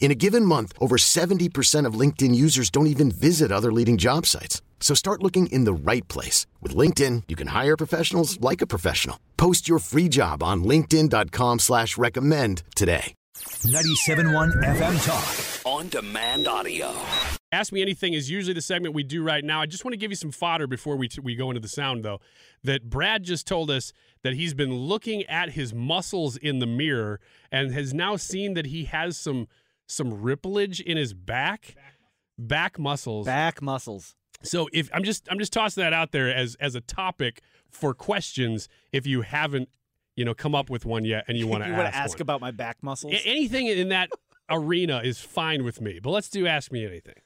In a given month, over 70% of LinkedIn users don't even visit other leading job sites. So start looking in the right place. With LinkedIn, you can hire professionals like a professional. Post your free job on linkedin.com slash recommend today. 97.1 FM Talk. On demand audio. Ask Me Anything is usually the segment we do right now. I just want to give you some fodder before we, t- we go into the sound, though. That Brad just told us that he's been looking at his muscles in the mirror and has now seen that he has some – some ripplage in his back, back muscles. Back muscles. So if I'm just I'm just tossing that out there as as a topic for questions if you haven't you know come up with one yet and you want to ask, ask about my back muscles. Anything in that arena is fine with me. But let's do ask me anything.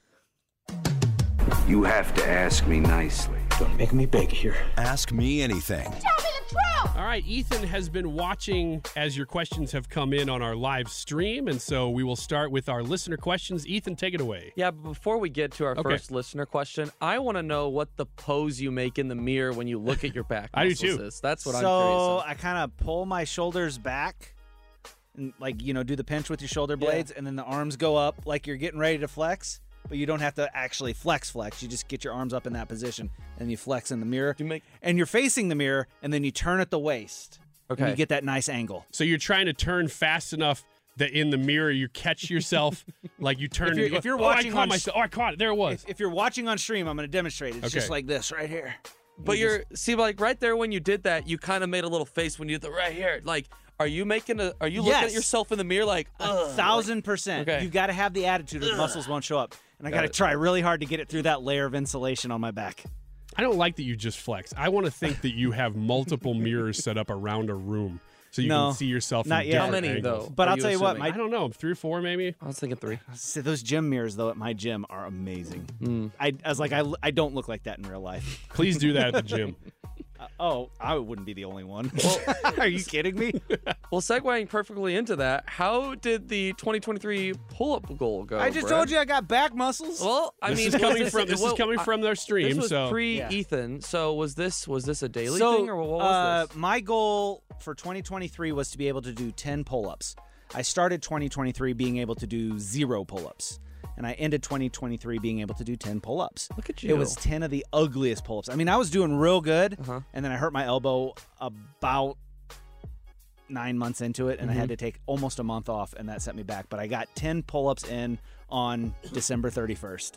You have to ask me nicely. Don't make me beg here. Ask me anything. Tell me the truth. All right, Ethan has been watching as your questions have come in on our live stream, and so we will start with our listener questions. Ethan, take it away. Yeah, but before we get to our Okay. first listener question, I want to know what the pose you make in the mirror when you look at your back I do muscles too. is. That's what I'm so curious. of. I kind of pull my shoulders back, and like you know, do the pinch with your shoulder Yeah. blades, and then the arms go up like you're getting ready to flex. But you don't have to actually flex, flex. You just get your arms up in that position, and you flex in the mirror. You make and you're facing the mirror, and then you turn at the waist. And Okay. you get that nice angle. So you're trying to turn fast enough that in the mirror you catch yourself, like you turn. If you're- and you go, if you're "Oh, I watching caught on sh- myself. Oh, I caught it. There it was. If, if you're watching on stream, I'm going to demonstrate. It's just like this right here. But You you're see like right there when you did that, you kind of made a little face when you did the right here. Like, are you making a? Are you looking at yourself in the mirror like A thousand percent. Okay. You've got to have the attitude, or the muscles won't show up. And I Got got to try really hard to get it through that layer of insulation on my back. I don't like that you just flex. I want to think that you have multiple mirrors set up around a room so you No, can see yourself. not from yet. How different many angles. though? But I'll tell you what, assuming? I don't know, three or four maybe. I was thinking three. See, those gym mirrors though at my gym are amazing. Mm. I, I was like, I, I don't look like that in real life. Please do that at the gym. Oh, I wouldn't be the only one. are you kidding me? Well, segueing perfectly into that, how did the 2023 pull-up goal go? I just Brad? told you I got back muscles. Well, I this mean, is was coming this- from this is coming from their stream. This was so pre Yeah. Ethan. So was this was this a daily so, thing or what was uh, this? my goal for 2023 was to be able to do 10 pull-ups. I started 2023 being able to do zero pull-ups. And I ended 2023 being able to do 10 pull-ups. Look at you. It was 10 of the ugliest pull-ups. I mean, I was doing real good, Uh-huh. and then I hurt my elbow about nine months into it, and I had Mm-hmm. to take almost a month off, and that set me back. But I got 10 pull-ups in on December 31st.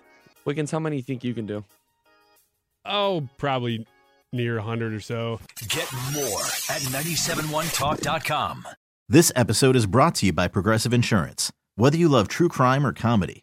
Wiggins, how many you think you can do? oh, probably near hundred or so. Get more at 971talk.com. This episode is brought to you by Progressive Insurance. Whether you love true crime or comedy,